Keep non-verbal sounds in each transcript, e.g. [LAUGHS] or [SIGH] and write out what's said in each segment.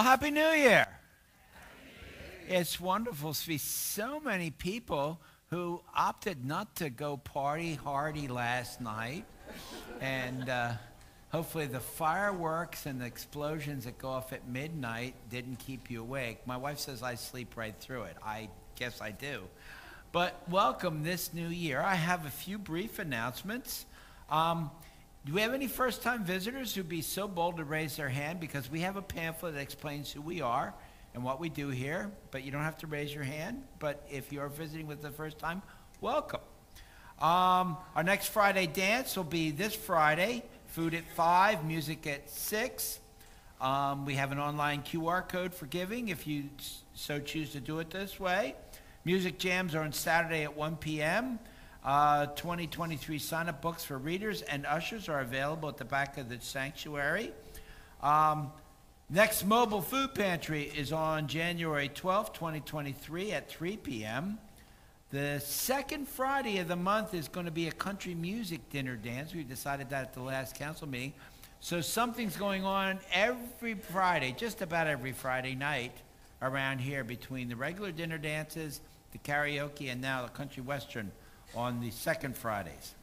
Well, Happy New Year. It's wonderful to see so many people who opted not to go party hardy last night. And uh, hopefully the fireworks and the explosions that go off at midnight didn't keep you awake. My wife says I sleep right through it. I guess I do. But welcome this new year. I have a few brief announcements. Um, do we have any first time visitors who'd be so bold to raise their hand? Because we have a pamphlet that explains who we are and what we do here, but you don't have to raise your hand. But if you're visiting with the first time, welcome. Um, our next Friday dance will be this Friday. Food at 5, music at 6. Um, we have an online QR code for giving if you so choose to do it this way. Music jams are on Saturday at 1 p.m. Uh, 2023 sign up books for readers and ushers are available at the back of the sanctuary. Um, next mobile food pantry is on January 12th, 2023 at 3 p.m. The second Friday of the month is going to be a country music dinner dance. We decided that at the last council meeting. So something's going on every Friday, just about every Friday night around here between the regular dinner dances, the karaoke, and now the country western on the second Fridays.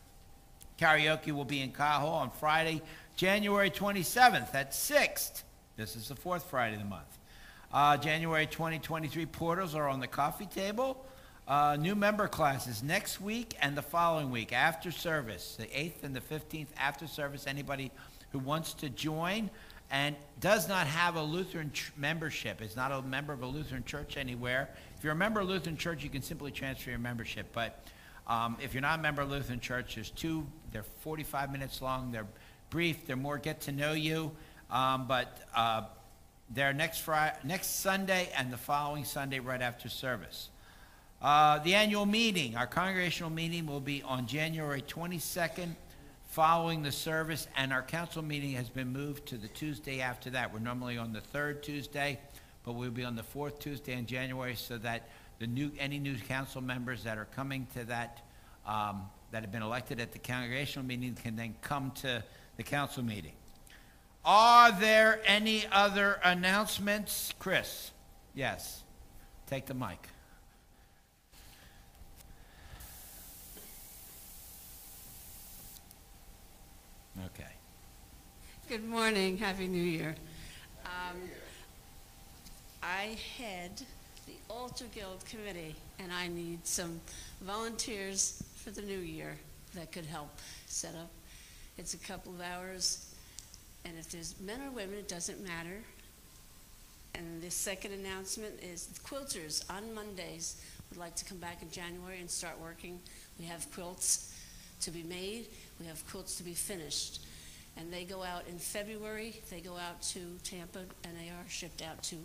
Karaoke will be in Cahill on Friday, January 27th at 6th. This is the fourth Friday of the month. Uh, January 2023 portals are on the coffee table. Uh, new member classes next week and the following week after service, the 8th and the 15th after service. Anybody who wants to join and does not have a Lutheran ch- membership, is not a member of a Lutheran church anywhere. If you're a member of a Lutheran church, you can simply transfer your membership. But um, if you're not a member of Lutheran Church, there's two. They're 45 minutes long. They're brief. They're more get to know you. Um, but uh, they're next Friday, next Sunday, and the following Sunday right after service. Uh, the annual meeting, our congregational meeting, will be on January 22nd, following the service, and our council meeting has been moved to the Tuesday after that. We're normally on the third Tuesday, but we'll be on the fourth Tuesday in January, so that the new any new council members that are coming to that um, that have been elected at the congregational meeting can then come to the council meeting. Are there any other announcements, Chris? Yes. Take the mic. Okay. Good morning, Happy New Year. Um, I head Altar Guild Committee, and I need some volunteers for the new year that could help set up. It's a couple of hours, and if there's men or women, it doesn't matter. And the second announcement is quilters on Mondays would like to come back in January and start working. We have quilts to be made, we have quilts to be finished. And they go out in February, they go out to Tampa, and they are shipped out to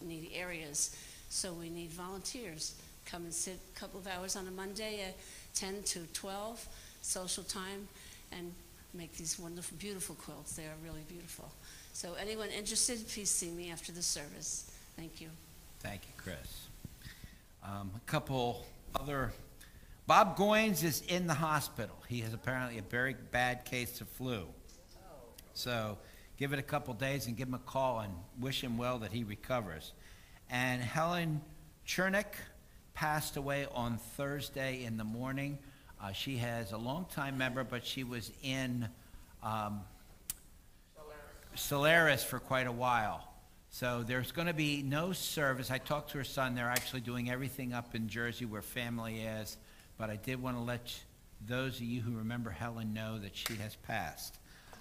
needy areas. So we need volunteers. Come and sit a couple of hours on a Monday at 10 to 12, social time, and make these wonderful, beautiful quilts. They are really beautiful. So anyone interested, please see me after the service. Thank you. Thank you, Chris. Um, a couple other. Bob Goins is in the hospital. He has apparently a very bad case of flu. So give it a couple days and give him a call and wish him well that he recovers. And Helen Chernick passed away on Thursday in the morning. Uh, she has a longtime member, but she was in um, Solaris for quite a while. So there's going to be no service. I talked to her son. They're actually doing everything up in Jersey where family is. But I did want to let those of you who remember Helen know that she has passed.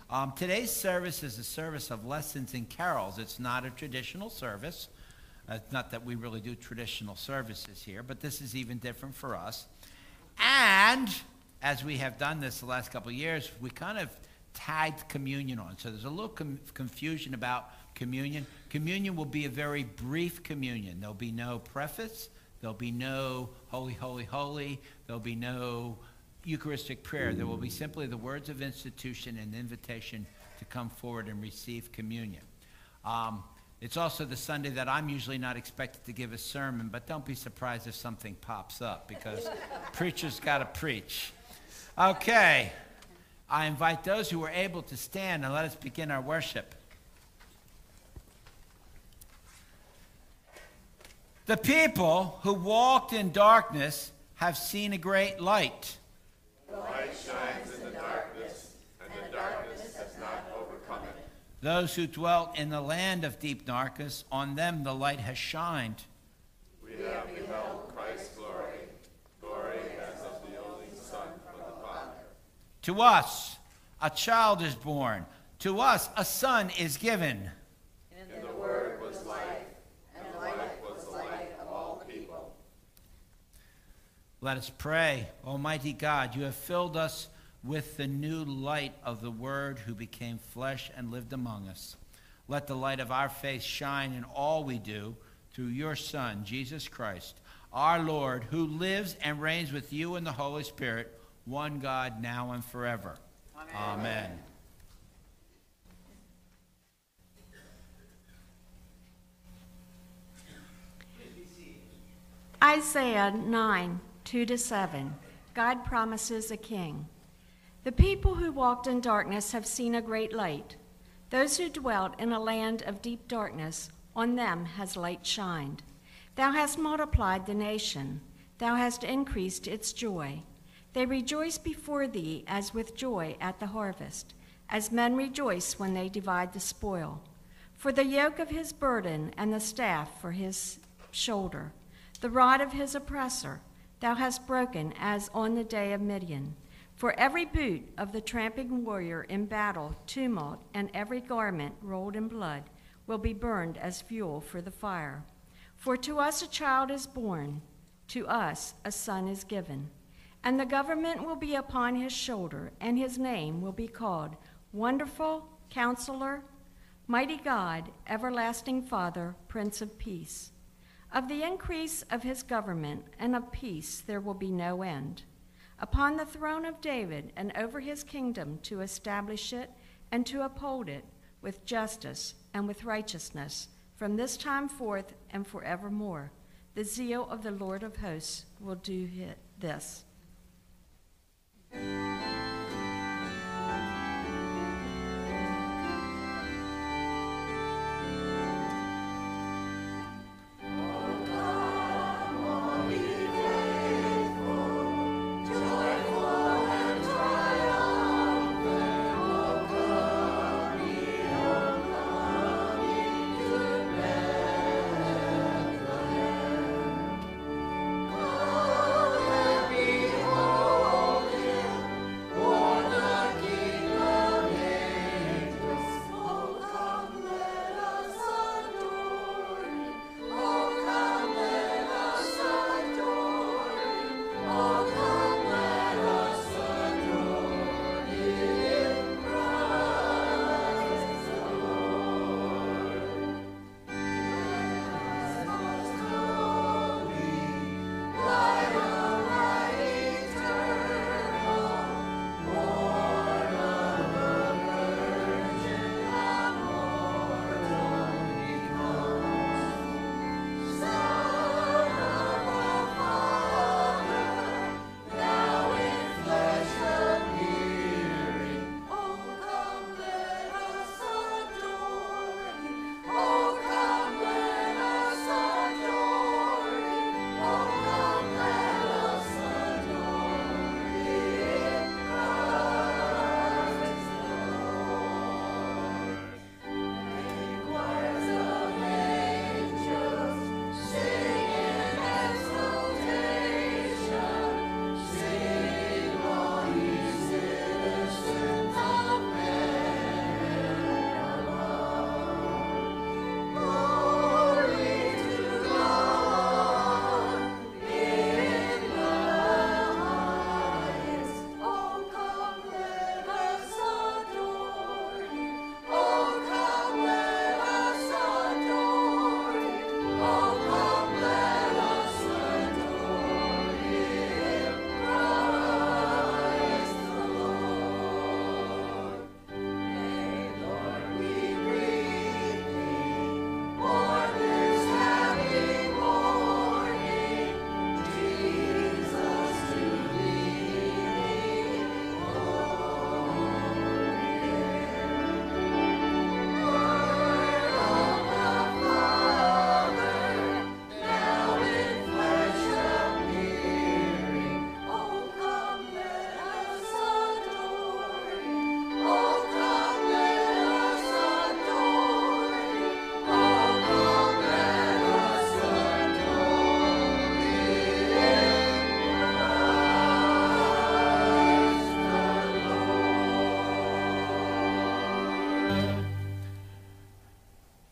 Um, today's service is a service of lessons and carols. It's not a traditional service. Uh, not that we really do traditional services here, but this is even different for us. And as we have done this the last couple of years, we kind of tagged communion on. So there's a little com- confusion about communion. Communion will be a very brief communion. There'll be no preface. There'll be no holy, holy, holy. There'll be no Eucharistic prayer. There will be simply the words of institution and invitation to come forward and receive communion. Um, it's also the Sunday that I'm usually not expected to give a sermon, but don't be surprised if something pops up because [LAUGHS] preachers got to preach. Okay. I invite those who are able to stand and let us begin our worship. The people who walked in darkness have seen a great light. Those who dwelt in the land of deep darkness, on them the light has shined. We have beheld Christ's glory, glory as of the only Son of the Father. To us a child is born, to us a son is given. And the Word was life, and life was the light of all people. Let us pray. Almighty God, you have filled us with the new light of the Word who became flesh and lived among us. Let the light of our faith shine in all we do through your Son, Jesus Christ, our Lord, who lives and reigns with you in the Holy Spirit, one God, now and forever. Amen. Amen. Isaiah 9, 2 to 7. God promises a king. The people who walked in darkness have seen a great light. Those who dwelt in a land of deep darkness, on them has light shined. Thou hast multiplied the nation, thou hast increased its joy. They rejoice before thee as with joy at the harvest, as men rejoice when they divide the spoil. For the yoke of his burden and the staff for his shoulder, the rod of his oppressor, thou hast broken as on the day of Midian. For every boot of the tramping warrior in battle, tumult, and every garment rolled in blood will be burned as fuel for the fire. For to us a child is born, to us a son is given, and the government will be upon his shoulder, and his name will be called Wonderful Counselor, Mighty God, Everlasting Father, Prince of Peace. Of the increase of his government and of peace there will be no end upon the throne of David and over his kingdom to establish it and to uphold it with justice and with righteousness from this time forth and forevermore. The zeal of the Lord of hosts will do this.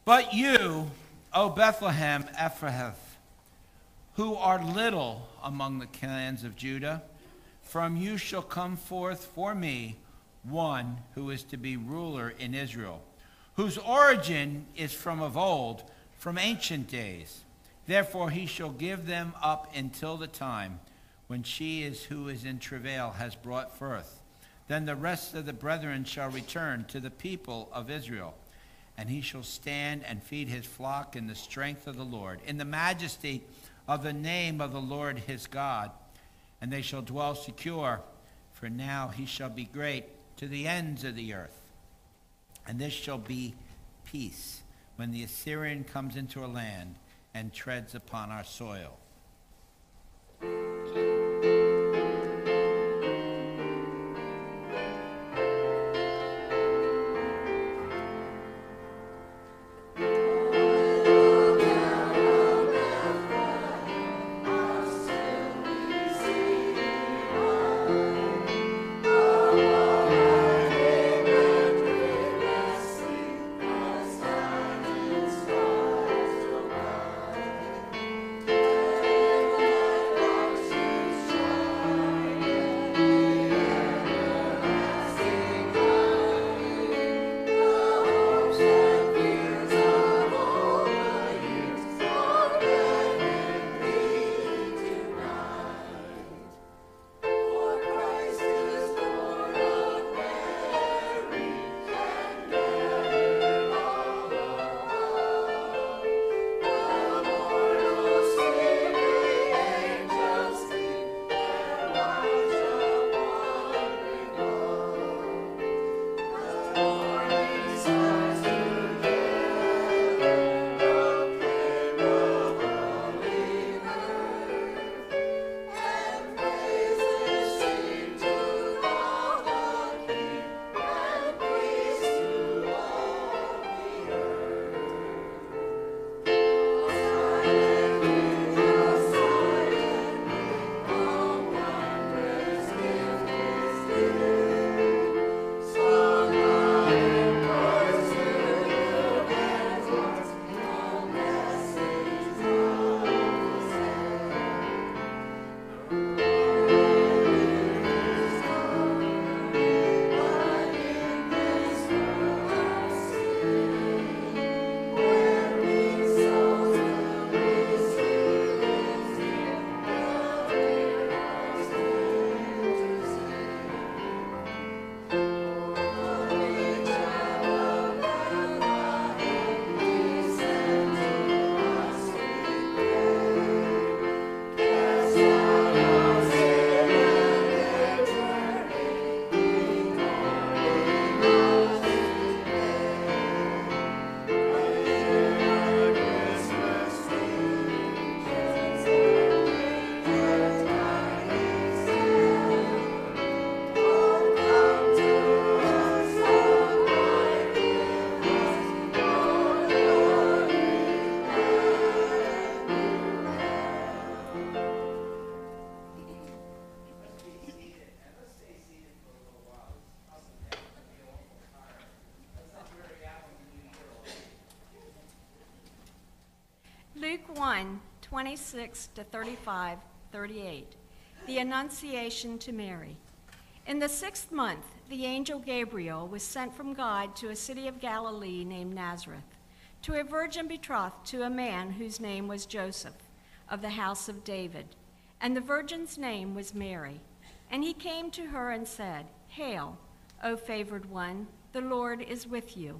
But you, O Bethlehem Ephrathah, who are little among the clans of Judah, from you shall come forth for me one who is to be ruler in Israel, whose origin is from of old, from ancient days. Therefore he shall give them up until the time when she is who is in travail has brought forth. Then the rest of the brethren shall return to the people of Israel, and he shall stand and feed his flock in the strength of the Lord, in the majesty of the name of the Lord his God, and they shall dwell secure, for now he shall be great to the ends of the earth. And this shall be peace when the Assyrian comes into our land and treads upon our soil. 26 to 35, 38. The Annunciation to Mary. In the sixth month, the angel Gabriel was sent from God to a city of Galilee named Nazareth, to a virgin betrothed to a man whose name was Joseph, of the house of David. And the virgin's name was Mary. And he came to her and said, Hail, O favored one, the Lord is with you.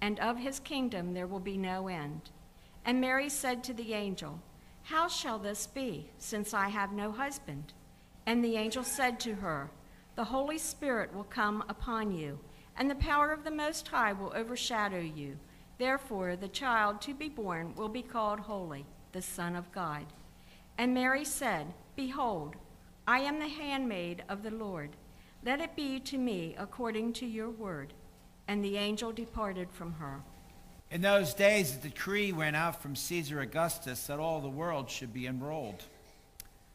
and of his kingdom there will be no end. And Mary said to the angel, How shall this be, since I have no husband? And the angel said to her, The Holy Spirit will come upon you, and the power of the Most High will overshadow you. Therefore, the child to be born will be called Holy, the Son of God. And Mary said, Behold, I am the handmaid of the Lord. Let it be to me according to your word. And the angel departed from her. In those days, a decree went out from Caesar Augustus that all the world should be enrolled.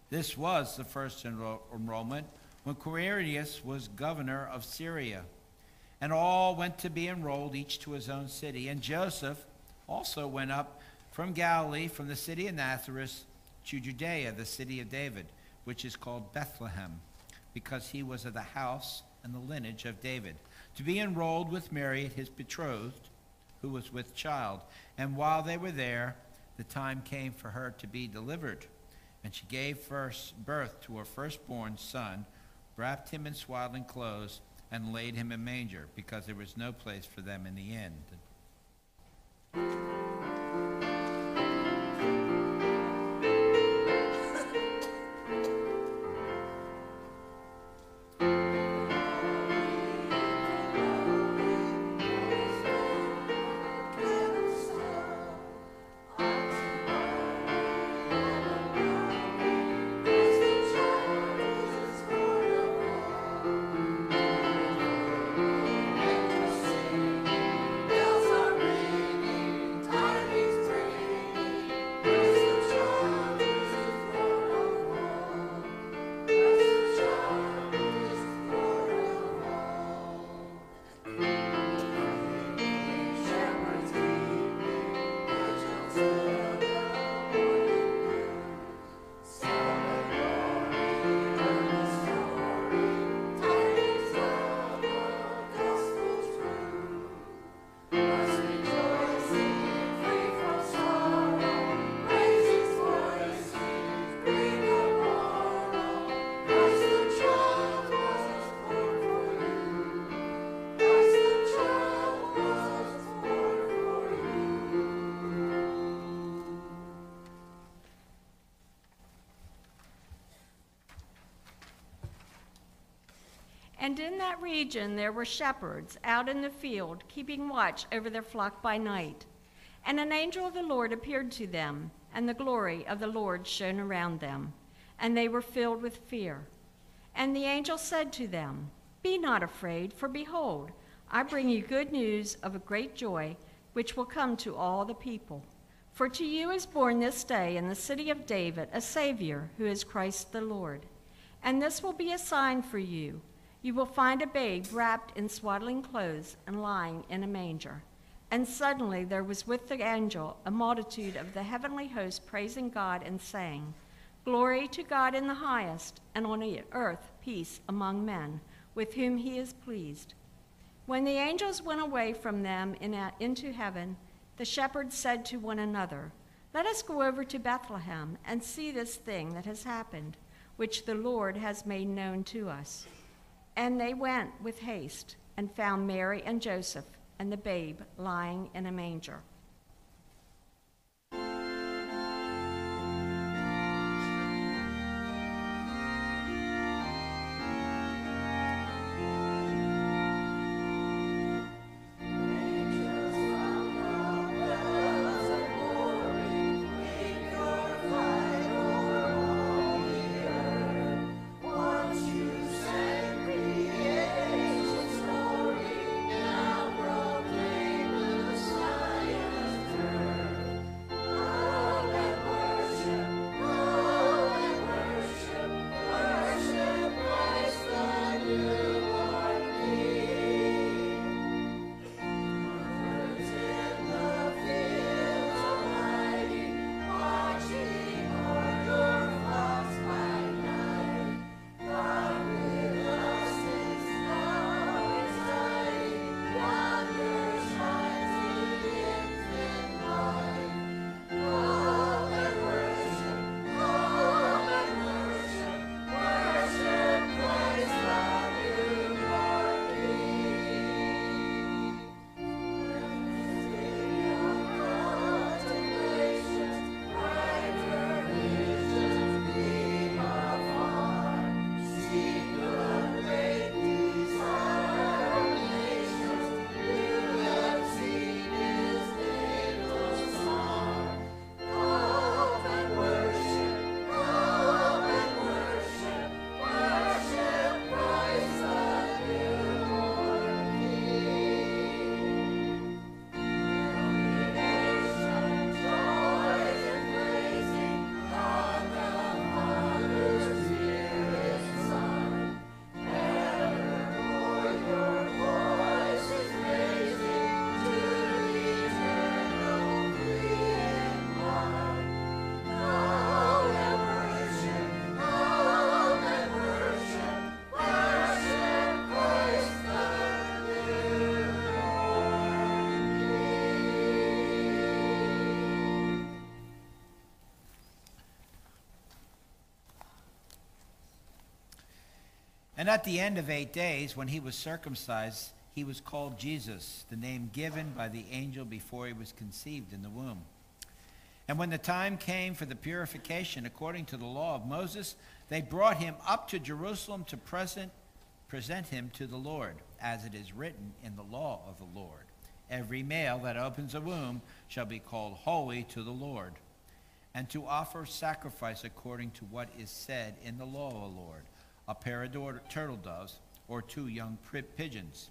This was the first enro- enrollment when Quirinius was governor of Syria. And all went to be enrolled, each to his own city. And Joseph also went up from Galilee, from the city of Nazareth to Judea, the city of David, which is called Bethlehem, because he was of the house and the lineage of David, to be enrolled with Mary, his betrothed, who was with child. And while they were there, the time came for her to be delivered. And she gave first birth to her firstborn son, wrapped him in swaddling clothes, and laid him in manger, because there was no place for them in the inn. In that region there were shepherds out in the field, keeping watch over their flock by night. And an angel of the Lord appeared to them, and the glory of the Lord shone around them, and they were filled with fear. And the angel said to them, Be not afraid, for behold, I bring you good news of a great joy, which will come to all the people. For to you is born this day in the city of David a Savior, who is Christ the Lord. And this will be a sign for you. You will find a babe wrapped in swaddling clothes and lying in a manger. And suddenly there was with the angel a multitude of the heavenly host praising God and saying, Glory to God in the highest, and on earth peace among men, with whom he is pleased. When the angels went away from them in a, into heaven, the shepherds said to one another, Let us go over to Bethlehem and see this thing that has happened, which the Lord has made known to us. And they went with haste and found Mary and Joseph and the babe lying in a manger. And at the end of eight days, when he was circumcised, he was called Jesus, the name given by the angel before he was conceived in the womb. And when the time came for the purification according to the law of Moses, they brought him up to Jerusalem to present, present him to the Lord, as it is written in the law of the Lord. Every male that opens a womb shall be called holy to the Lord, and to offer sacrifice according to what is said in the law of the Lord a pair of turtle doves or two young pigeons.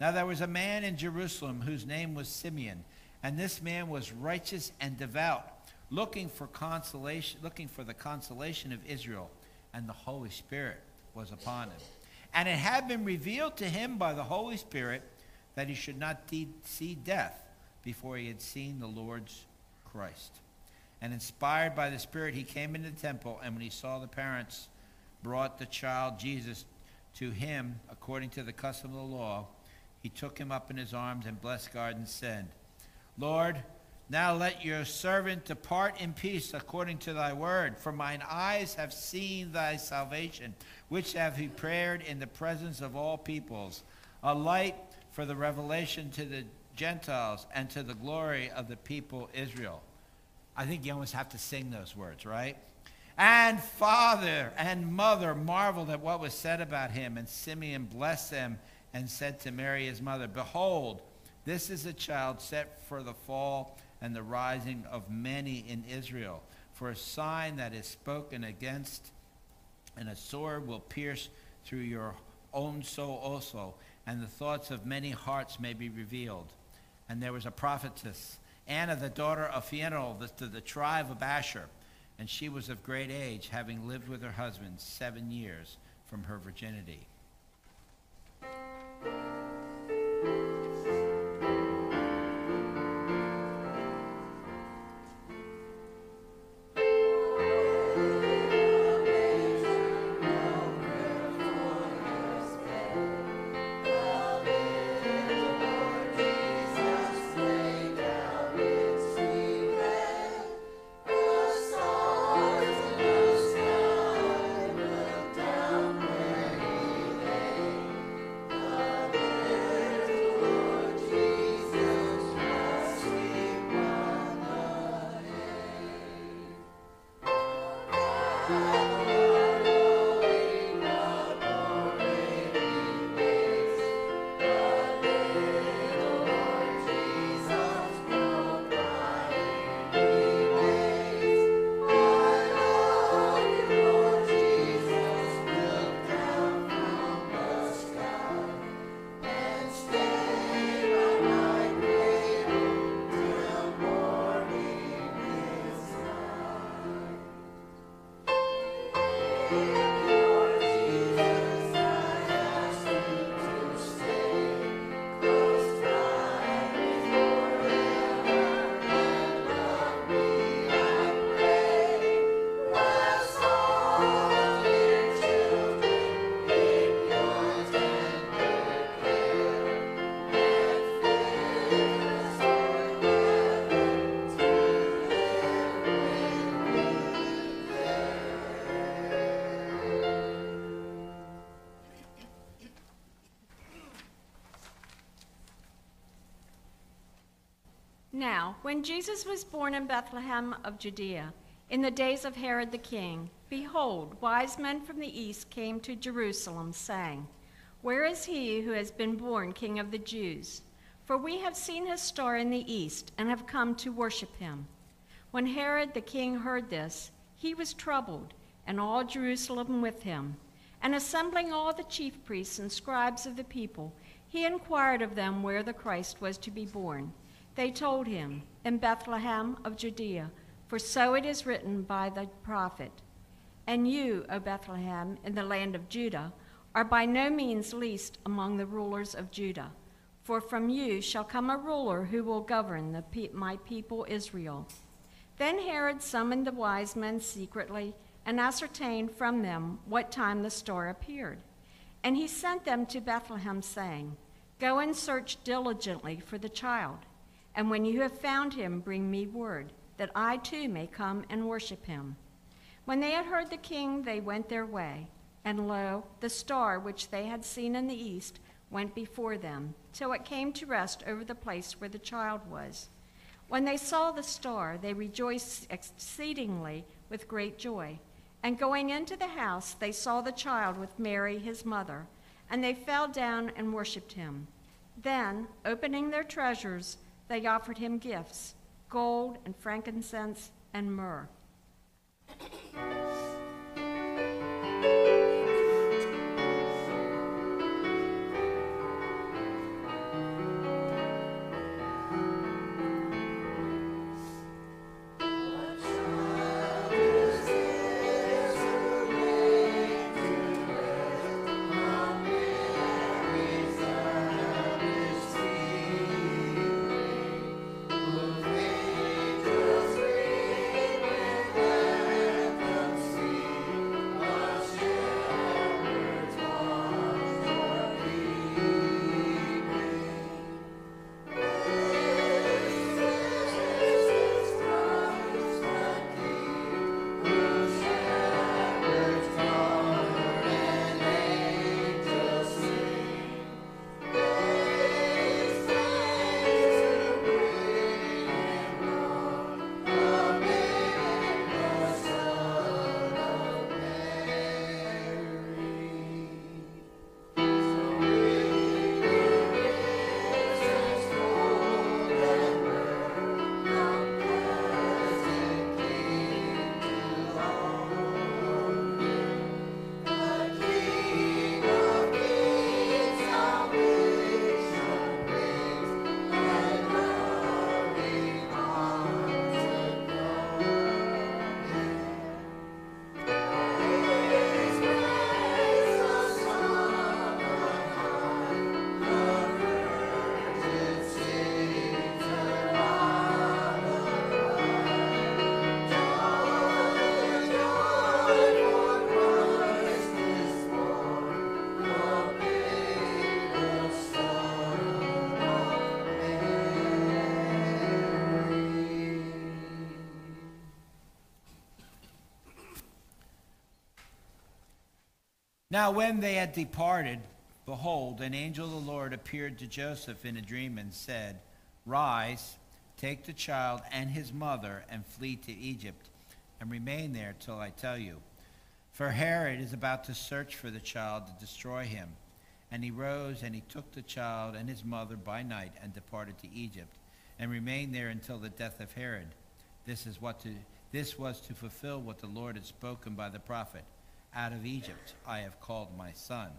Now there was a man in Jerusalem whose name was Simeon, and this man was righteous and devout, looking for consolation, looking for the consolation of Israel, and the Holy Spirit was upon him. And it had been revealed to him by the Holy Spirit that he should not de- see death before he had seen the Lord's Christ. And inspired by the Spirit, he came into the temple, and when he saw the parents brought the child Jesus to him according to the custom of the law, he took him up in his arms and blessed God and said, Lord, now let your servant depart in peace according to thy word, for mine eyes have seen thy salvation, which have he prepared in the presence of all peoples, a light for the revelation to the Gentiles and to the glory of the people Israel. I think you almost have to sing those words, right? And father and mother marveled at what was said about him. And Simeon blessed them and said to Mary his mother, Behold, this is a child set for the fall and the rising of many in Israel, for a sign that is spoken against, and a sword will pierce through your own soul also, and the thoughts of many hearts may be revealed. And there was a prophetess, Anna, the daughter of Phanuel, the, to the tribe of Asher and she was of great age, having lived with her husband seven years from her virginity. Now, when Jesus was born in Bethlehem of Judea, in the days of Herod the king, behold, wise men from the east came to Jerusalem, saying, Where is he who has been born king of the Jews? For we have seen his star in the east and have come to worship him. When Herod the king heard this, he was troubled, and all Jerusalem with him. And assembling all the chief priests and scribes of the people, he inquired of them where the Christ was to be born. They told him, In Bethlehem of Judea, for so it is written by the prophet. And you, O Bethlehem, in the land of Judah, are by no means least among the rulers of Judah. For from you shall come a ruler who will govern pe- my people Israel. Then Herod summoned the wise men secretly and ascertained from them what time the star appeared. And he sent them to Bethlehem, saying, Go and search diligently for the child. And when you have found him, bring me word, that I too may come and worship him. When they had heard the king, they went their way. And lo, the star which they had seen in the east went before them, till it came to rest over the place where the child was. When they saw the star, they rejoiced exceedingly with great joy. And going into the house, they saw the child with Mary, his mother, and they fell down and worshipped him. Then, opening their treasures, they offered him gifts gold and frankincense and myrrh. Now, when they had departed, behold, an angel of the Lord appeared to Joseph in a dream and said, Rise, take the child and his mother, and flee to Egypt, and remain there till I tell you. For Herod is about to search for the child to destroy him. And he rose and he took the child and his mother by night and departed to Egypt, and remained there until the death of Herod. This is what to, this was to fulfill what the Lord had spoken by the prophet. Out of Egypt I have called my son.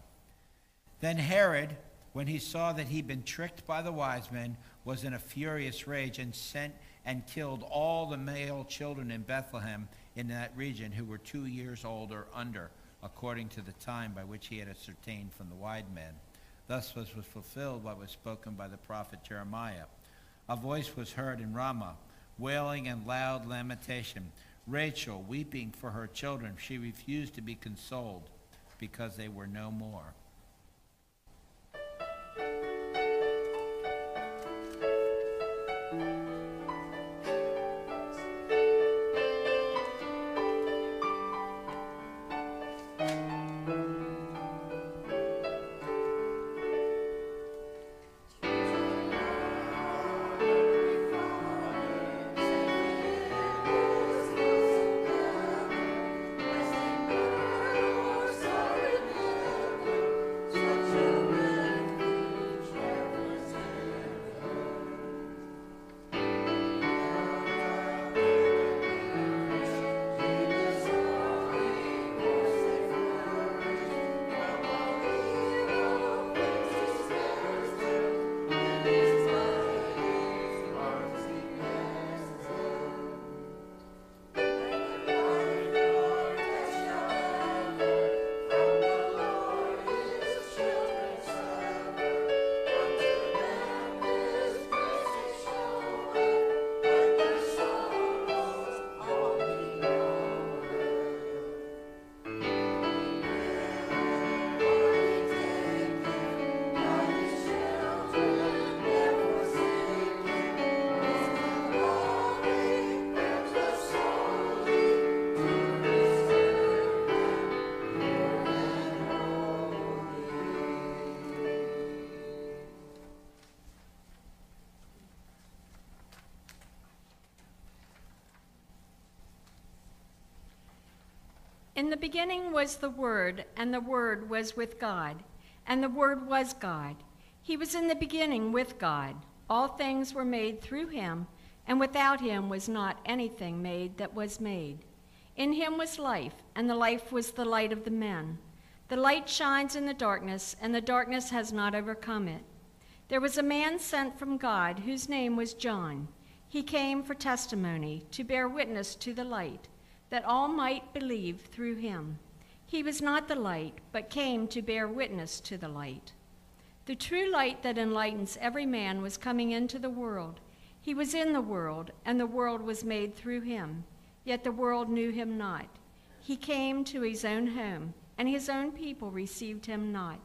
Then Herod, when he saw that he'd been tricked by the wise men, was in a furious rage and sent and killed all the male children in Bethlehem in that region who were two years old or under, according to the time by which he had ascertained from the wise men. Thus was fulfilled what was spoken by the prophet Jeremiah. A voice was heard in Ramah, wailing and loud lamentation. Rachel, weeping for her children, she refused to be consoled because they were no more. In the beginning was the Word, and the Word was with God, and the Word was God. He was in the beginning with God. All things were made through him, and without him was not anything made that was made. In him was life, and the life was the light of the men. The light shines in the darkness, and the darkness has not overcome it. There was a man sent from God whose name was John. He came for testimony, to bear witness to the light, that all might believe through him. He was not the light, but came to bear witness to the light. The true light that enlightens every man was coming into the world. He was in the world, and the world was made through him, yet the world knew him not. He came to his own home, and his own people received him not.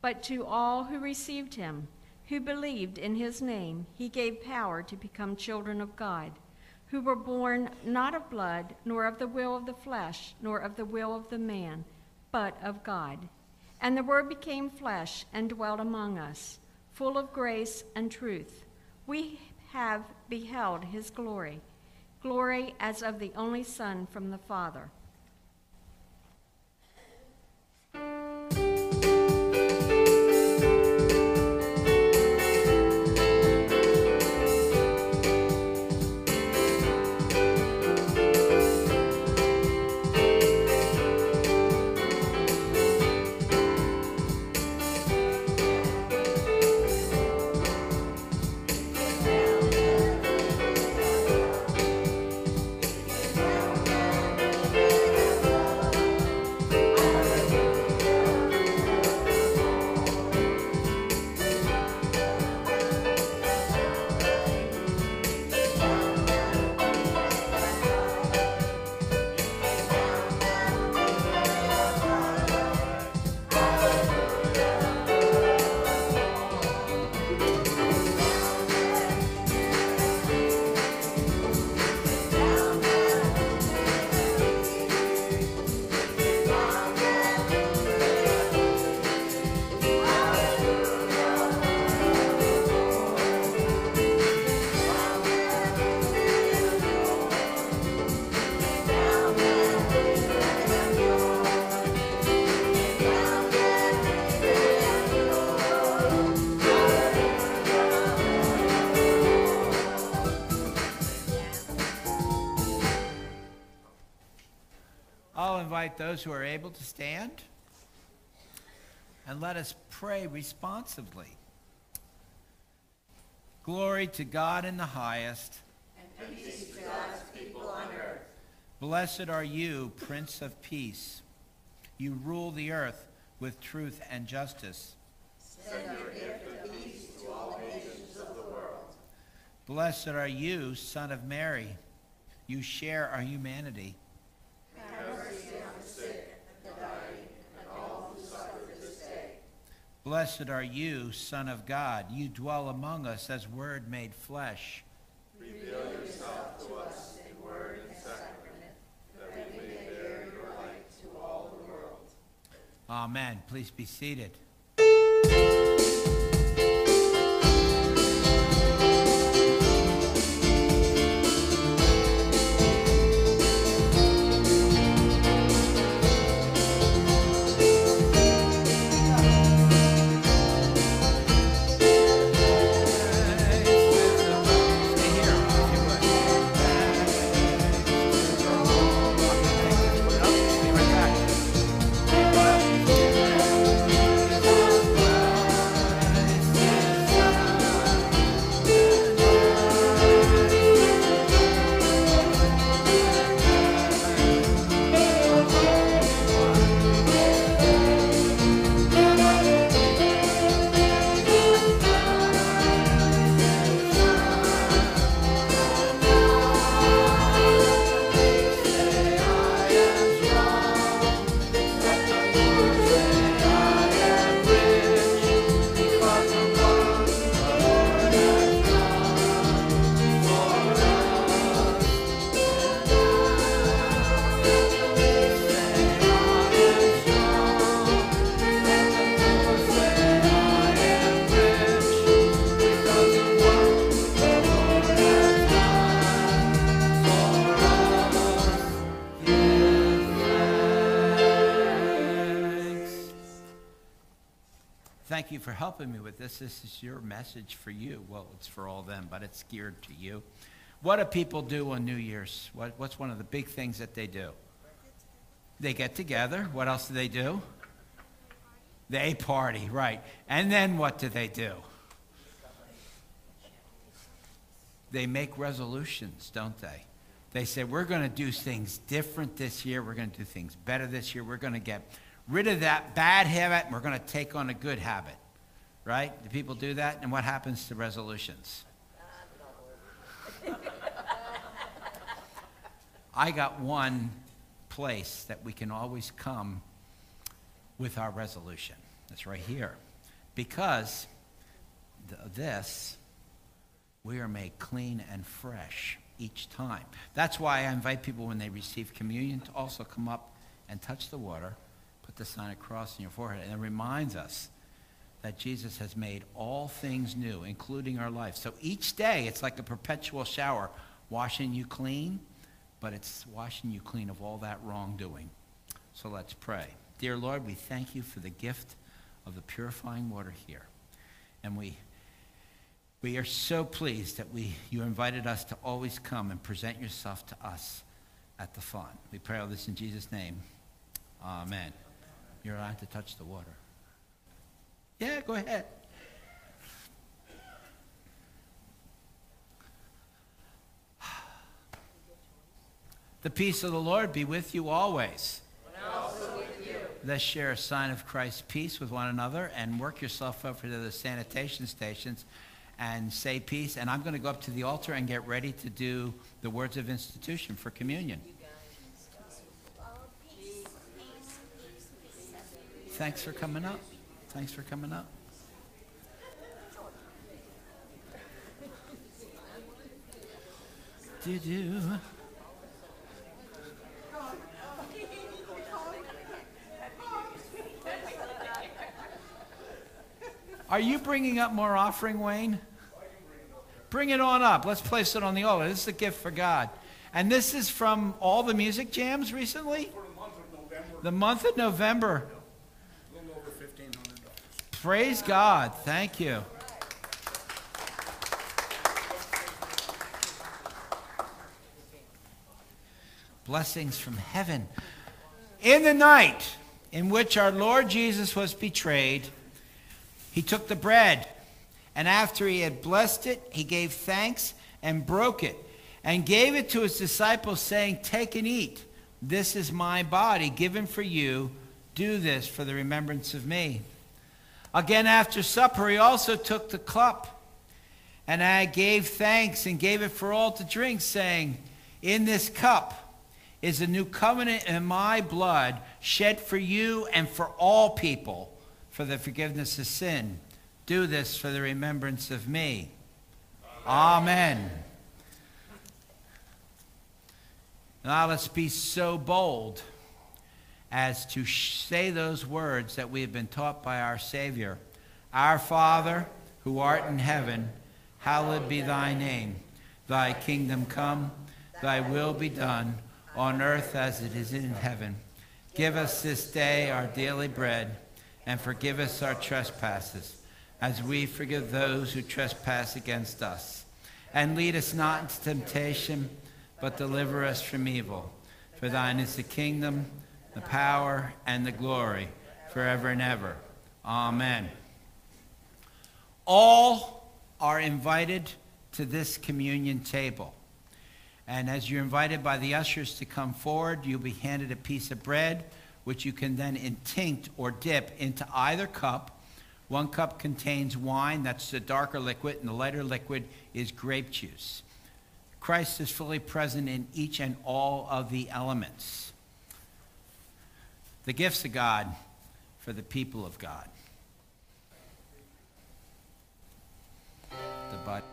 But to all who received him, who believed in his name, he gave power to become children of God, who were born not of blood, nor of the will of the flesh, nor of the will of the man, but of God. And the Word became flesh and dwelt among us, full of grace and truth. We have beheld his glory, glory as of the only Son from the Father. Invite those who are able to stand and let us pray responsively. Glory to God in the highest. And peace to God's people on earth. Blessed are you, Prince of Peace. You rule the earth with truth and justice. Send your gift of peace to all nations of the world. Blessed are you, Son of Mary. You share our humanity. Blessed are you, Son of God. You dwell among us as Word made flesh. Reveal yourself to us in word and sacrament. Amen. Please be seated. Thank you for helping me with this. This is your message for you. Well, it's for all them, but it's geared to you. What do people do on New Year's? What, what's one of the big things that they do? They get together. What else do they do? They party, right. And then what do they do? They make resolutions, don't they? They say, we're going to do things different this year. We're going to do things better this year. We're going to get rid of that bad habit and we're going to take on a good habit. Right? Do people do that? And what happens to resolutions? [LAUGHS] I got one place that we can always come with our resolution. That's right here. Because th- this, we are made clean and fresh each time. That's why I invite people when they receive communion to also come up and touch the water, the sign of cross in your forehead, and it reminds us that Jesus has made all things new, including our life. So each day, it's like a perpetual shower, washing you clean, but it's washing you clean of all that wrongdoing. So let's pray. Dear Lord, we thank you for the gift of the purifying water here. And we, we are so pleased that we, you invited us to always come and present yourself to us at the font. We pray all this in Jesus' name. Amen. You're allowed to touch the water. Yeah, go ahead. The peace of the Lord be with you always. Let's share a sign of Christ's peace with one another and work yourself up to the sanitation stations and say peace. And I'm going to go up to the altar and get ready to do the words of institution for communion. Thanks for coming up. Thanks for coming up. Do do. Are you bringing up more offering, Wayne? Bring it on up. Let's place it on the altar. This is a gift for God. And this is from all the music jams recently? The month of November, The month of November. a little over fifteen hundred dollars. Praise God. Thank you. Blessings from heaven. In the night in which our Lord Jesus was betrayed, he took the bread, and after he had blessed it, he gave thanks and broke it, and gave it to his disciples, saying, Take and eat. This is my body given for you. Do this for the remembrance of me. Again, after supper, he also took the cup, and I gave thanks and gave it for all to drink, saying, In this cup is a new covenant in my blood, shed for you and for all people for the forgiveness of sin. Do this for the remembrance of me. Amen. Now let's be so bold as to say those words that we have been taught by our Savior. Our Father, who art in heaven, hallowed be thy name. Thy kingdom come, thy will be done, on earth as it is in heaven. Give us this day our daily bread, and forgive us our trespasses, as we forgive those who trespass against us. And lead us not into temptation, but deliver us from evil. For thine is the kingdom, the power, and the glory, forever and ever. Amen. All are invited to this communion table. And as you're invited by the ushers to come forward, you'll be handed a piece of bread, which you can then intinct or dip into either cup. One cup contains wine, that's the darker liquid, and the lighter liquid is grape juice. Christ is fully present in each and all of the elements. The gifts of God for the people of God. The body.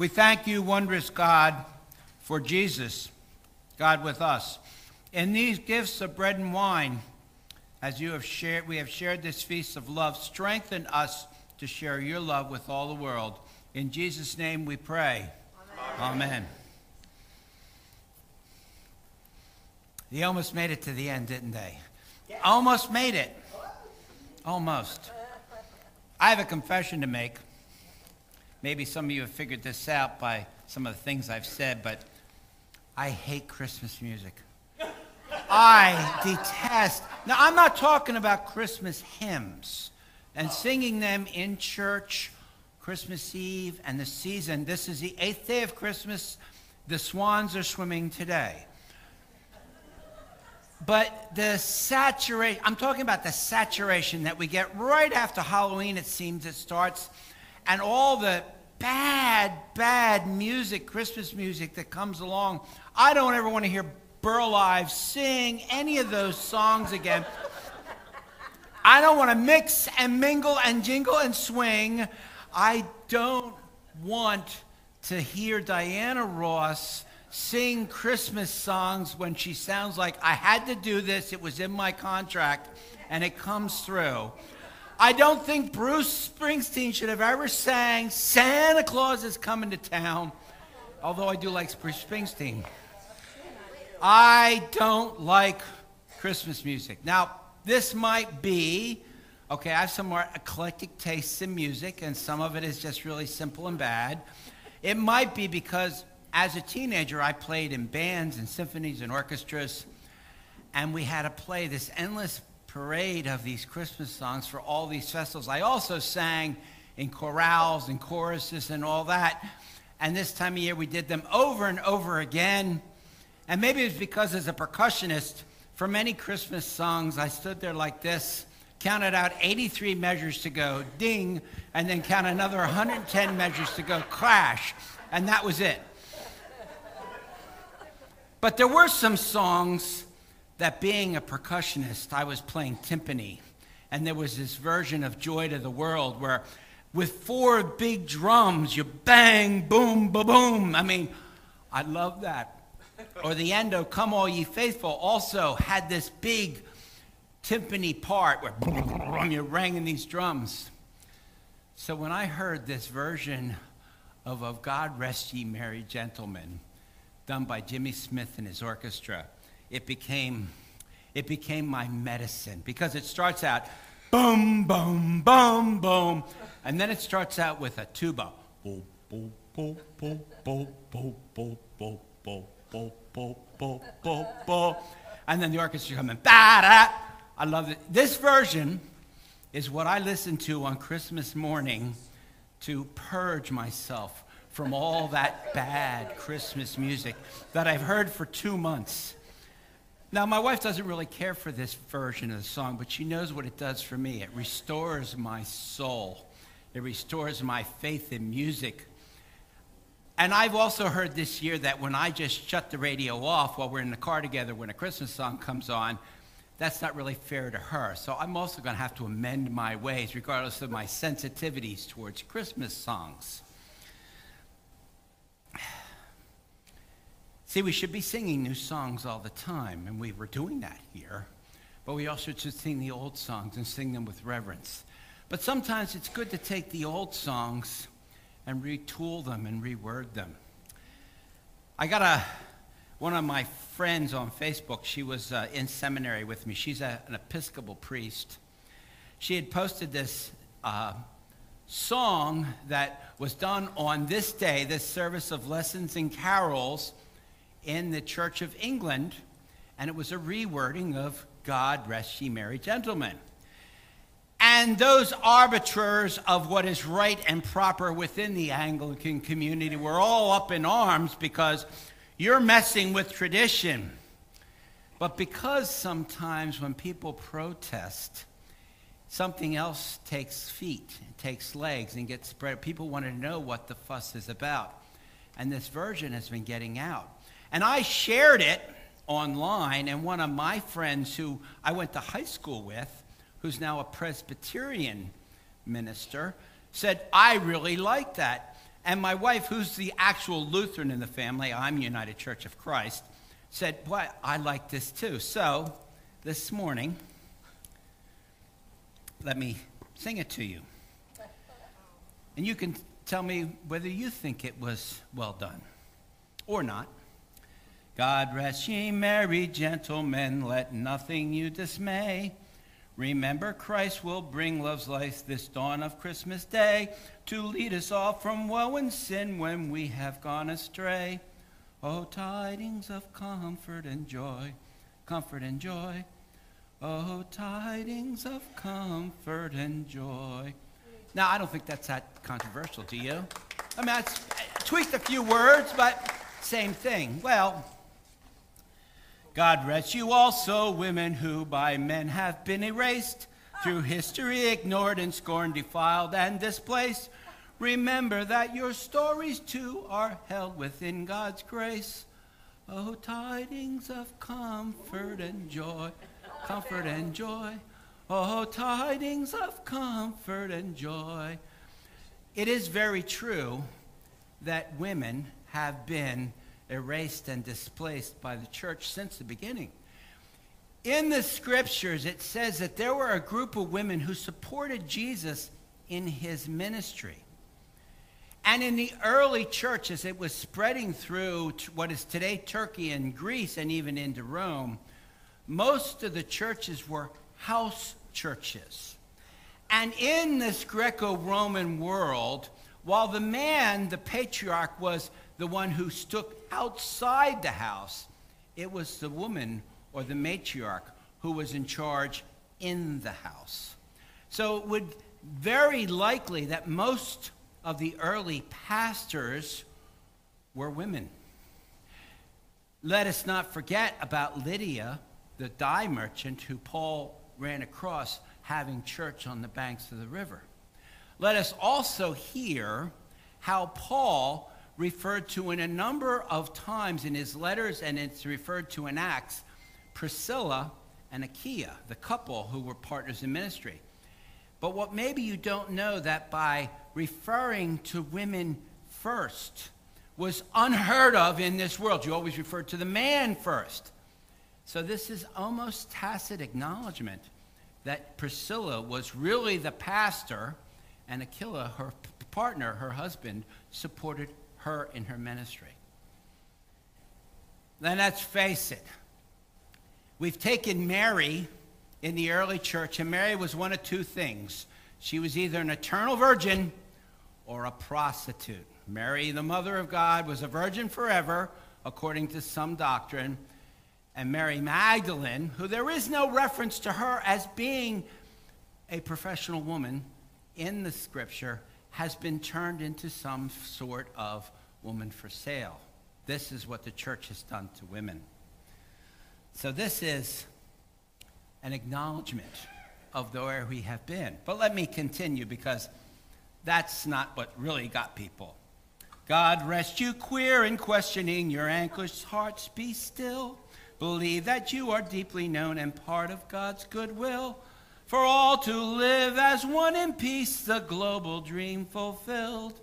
We thank you, wondrous God, for Jesus, God with us. In these gifts of bread and wine, as you have shared, we have shared this feast of love. Strengthen us to share your love with all the world. In Jesus' name we pray. Amen. Amen. They almost made it to the end, didn't they? Almost made it. Almost. I have a confession to make. Maybe some of you have figured this out by some of the things I've said, but I hate Christmas music. I detest. Now, I'm not talking about Christmas hymns and singing them in church Christmas Eve and the season. This is the eighth day of Christmas. The swans are swimming today. But the saturation, I'm talking about the saturation that we get right after Halloween, it seems it starts, and all the bad, bad music, Christmas music that comes along. I don't ever want to hear Burl Ives sing any of those songs again. I don't want to mix and mingle and jingle and swing. I don't want to hear Diana Ross sing Christmas songs when she sounds like I had to do this, it was in my contract, and it comes through. I don't think Bruce Springsteen should have ever sang Santa Claus is coming to town, although I do like Bruce Springsteen. I don't like Christmas music. Now, this might be, okay, I have some more eclectic tastes in music, and some of it is just really simple and bad. It might be because as a teenager, I played in bands and symphonies and orchestras, and we had to play this endless parade of these Christmas songs for all these festivals. I also sang in chorales and choruses and all that. And this time of year, we did them over and over again. And maybe it was because, as a percussionist, for many Christmas songs, I stood there like this, counted out 83 measures to go, ding, and then count another 110 measures to go, crash. And that was it. But there were some songs that, being a percussionist, I was playing timpani. And there was this version of Joy to the World where, with four big drums, you bang, boom, ba boom. I mean, I love that. Or the end of Come All Ye Faithful also had this big timpani part where [LAUGHS] you're ringing these drums. So when I heard this version of Of God Rest Ye Merry Gentlemen, done by Jimmy Smith and his orchestra, it became, it became my medicine because it starts out boom, boom, boom, boom, and then it starts out with a tuba. Boom, boom, boom, boom, boom, boom, boom, boom, boom, boom, boom, boom, boom. And then the orchestra coming, da da. I love it. This version is what I listen to on Christmas morning to purge myself from all that bad Christmas music that I've heard for two months. Now, my wife doesn't really care for this version of the song, but she knows what it does for me. It restores my soul, it restores my faith in music. And I've also heard this year that when I just shut the radio off while we're in the car together when a Christmas song comes on, that's not really fair to her. So I'm also going to have to amend my ways, regardless of my sensitivities towards Christmas songs. See, we should be singing new songs all the time, and we were doing that here. But we also should sing the old songs and sing them with reverence. But sometimes it's good to take the old songs and retool them and reword them. I got a one of my friends on Facebook. She was uh, in seminary with me. She's a, an Episcopal priest. She had posted this uh, song that was done on this day, this service of lessons and carols in the Church of England, and it was a rewording of God rest ye merry gentlemen. And those arbiters of what is right and proper within the Anglican community were all up in arms because you're messing with tradition. But because sometimes when people protest, something else takes feet, takes legs, and gets spread, people want to know what the fuss is about. And this version has been getting out. And I shared it online, and one of my friends who I went to high school with, who's now a Presbyterian minister, said, I really like that. And my wife, who's the actual Lutheran in the family, I'm United Church of Christ, said, Boy, I like this too. So this morning, let me sing it to you. And you can tell me whether you think it was well done or not. God rest ye merry gentlemen, let nothing you dismay. Remember, Christ will bring love's light this dawn of Christmas Day to lead us all from woe and sin when we have gone astray. Oh, tidings of comfort and joy, comfort and joy. Oh, tidings of comfort and joy. Now, I don't think that's that controversial, do you? I mean, I tweaked a few words, but same thing. Well, God rest you also, women who by men have been erased, through history ignored and scorned, defiled and displaced. Remember that your stories too are held within God's grace. Oh, tidings of comfort and joy, comfort and joy. Oh, tidings of comfort and joy. It is very true that women have been erased and displaced by the church since the beginning. In the scriptures, it says that there were a group of women who supported Jesus in his ministry. And in the early church, as it was spreading through what is today Turkey and Greece and even into Rome, most of the churches were house churches. And in this Greco Roman world, while the man, the patriarch, was the one who stood outside the house, it was the woman or the matriarch who was in charge in the house. So it would very likely that most of the early pastors were women. Let us not forget about Lydia, the dye merchant who Paul ran across having church on the banks of the river. Let us also hear how Paul referred to in a number of times in his letters and it's referred to in Acts Priscilla and Aquila, the couple who were partners in ministry. But what maybe you don't know that by referring to women first was unheard of in this world. You always refer to the man first. So this is almost tacit acknowledgement that Priscilla was really the pastor and Aquila, her partner, her husband, supported her in her ministry. Then let's face it. We've taken Mary in the early church, and Mary was one of two things. She was either an eternal virgin or a prostitute. Mary, the mother of God, was a virgin forever, according to some doctrine. And Mary Magdalene, who there is no reference to her as being a professional woman in the scripture, has been turned into some sort of woman for sale. This is what the church has done to women. So this is an acknowledgement of where we have been. But let me continue because that's not what really got people. God rest you queer in questioning your anguished hearts, be still. Believe that you are deeply known and part of God's goodwill. For all to live as one in peace, the global dream fulfilled.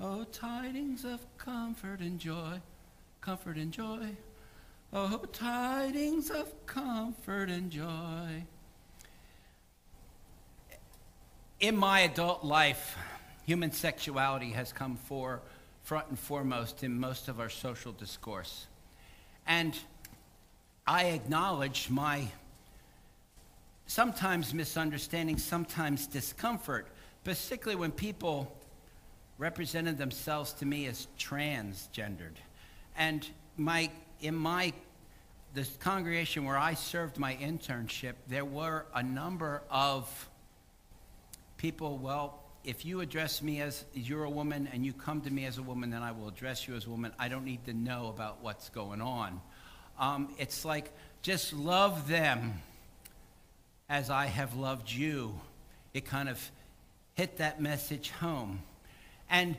Oh, tidings of comfort and joy, comfort and joy. Oh, tidings of comfort and joy. In my adult life, human sexuality has come for front and foremost in most of our social discourse. And I acknowledge my sometimes misunderstanding, sometimes discomfort, particularly when people represented themselves to me as transgendered. And my, in my the congregation where I served my internship, there were a number of people, well, if you address me as you're a woman and you come to me as a woman, then I will address you as a woman. I don't need to know about what's going on. Um, it's like just love them as I have loved you. It kind of hit that message home. And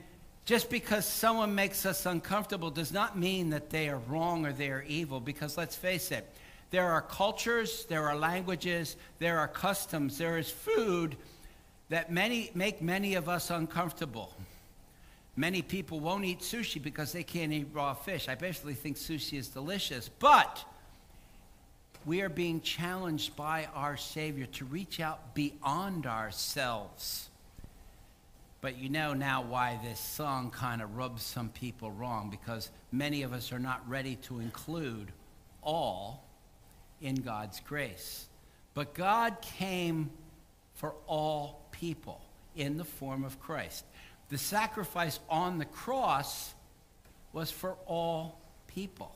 just because someone makes us uncomfortable does not mean that they are wrong or they are evil, because let's face it, there are cultures, there are languages, there are customs, there is food that many, make many of us uncomfortable. Many people won't eat sushi because they can't eat raw fish. I basically think sushi is delicious, but we are being challenged by our Savior to reach out beyond ourselves. But you know now why this song kind of rubs some people wrong because many of us are not ready to include all in God's grace. But God came for all people in the form of Christ. The sacrifice on the cross was for all people.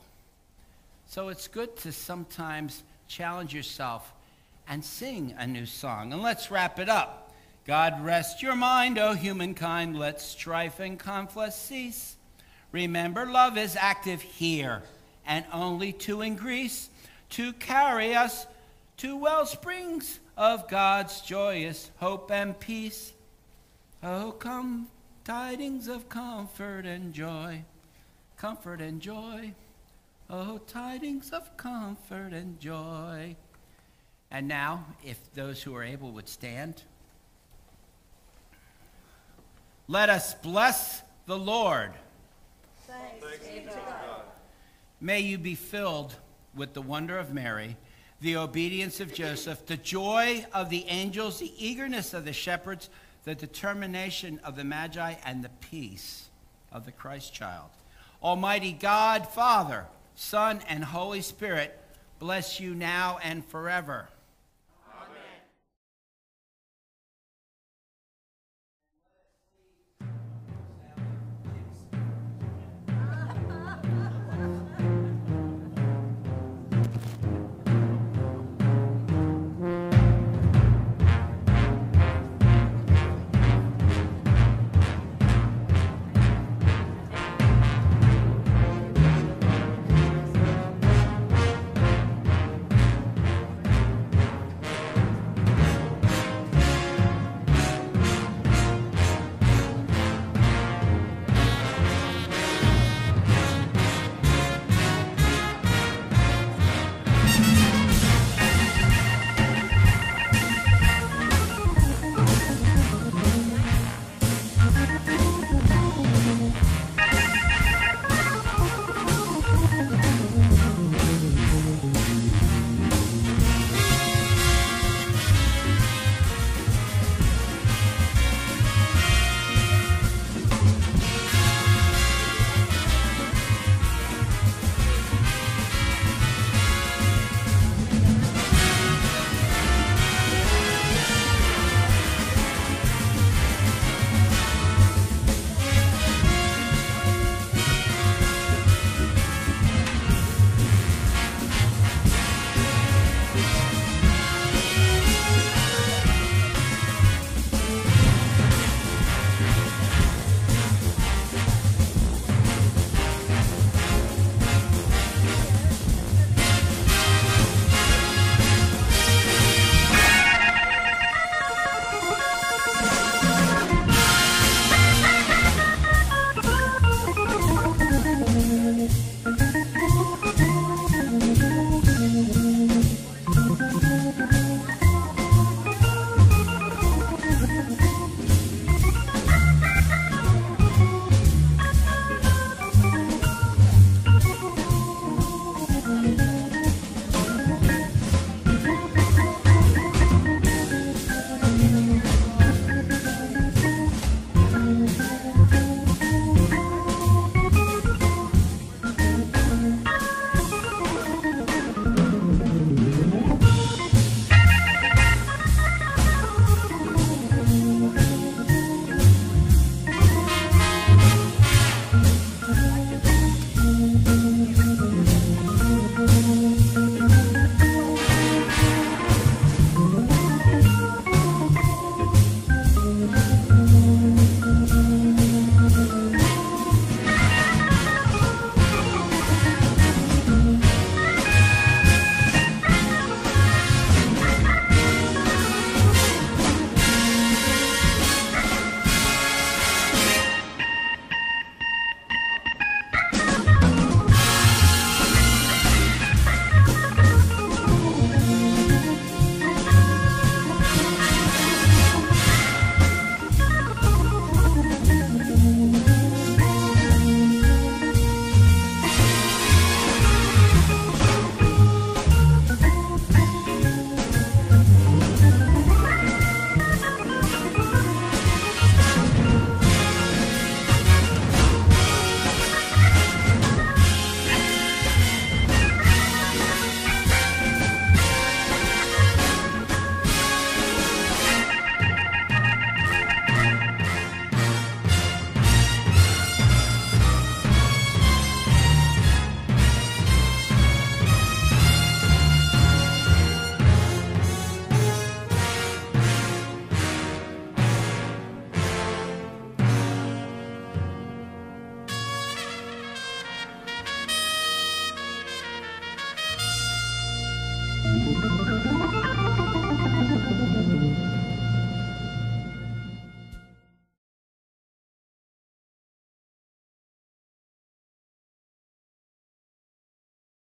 So it's good to sometimes challenge yourself and sing a new song. And let's wrap it up. God rest your mind, O humankind. Let strife and conflict cease. Remember, love is active here and only to increase, to carry us to well springs of God's joyous hope and peace. Oh, come, tidings of comfort and joy, comfort and joy. Oh, tidings of comfort and joy. And now, if those who are able would stand, let us bless the Lord. Thanks, Abel. May you be filled with the wonder of Mary, the obedience of Joseph, the joy of the angels, the eagerness of the shepherds, the determination of the Magi, and the peace of the Christ child. Almighty God, Father, Son, and Holy Spirit, bless you now and forever.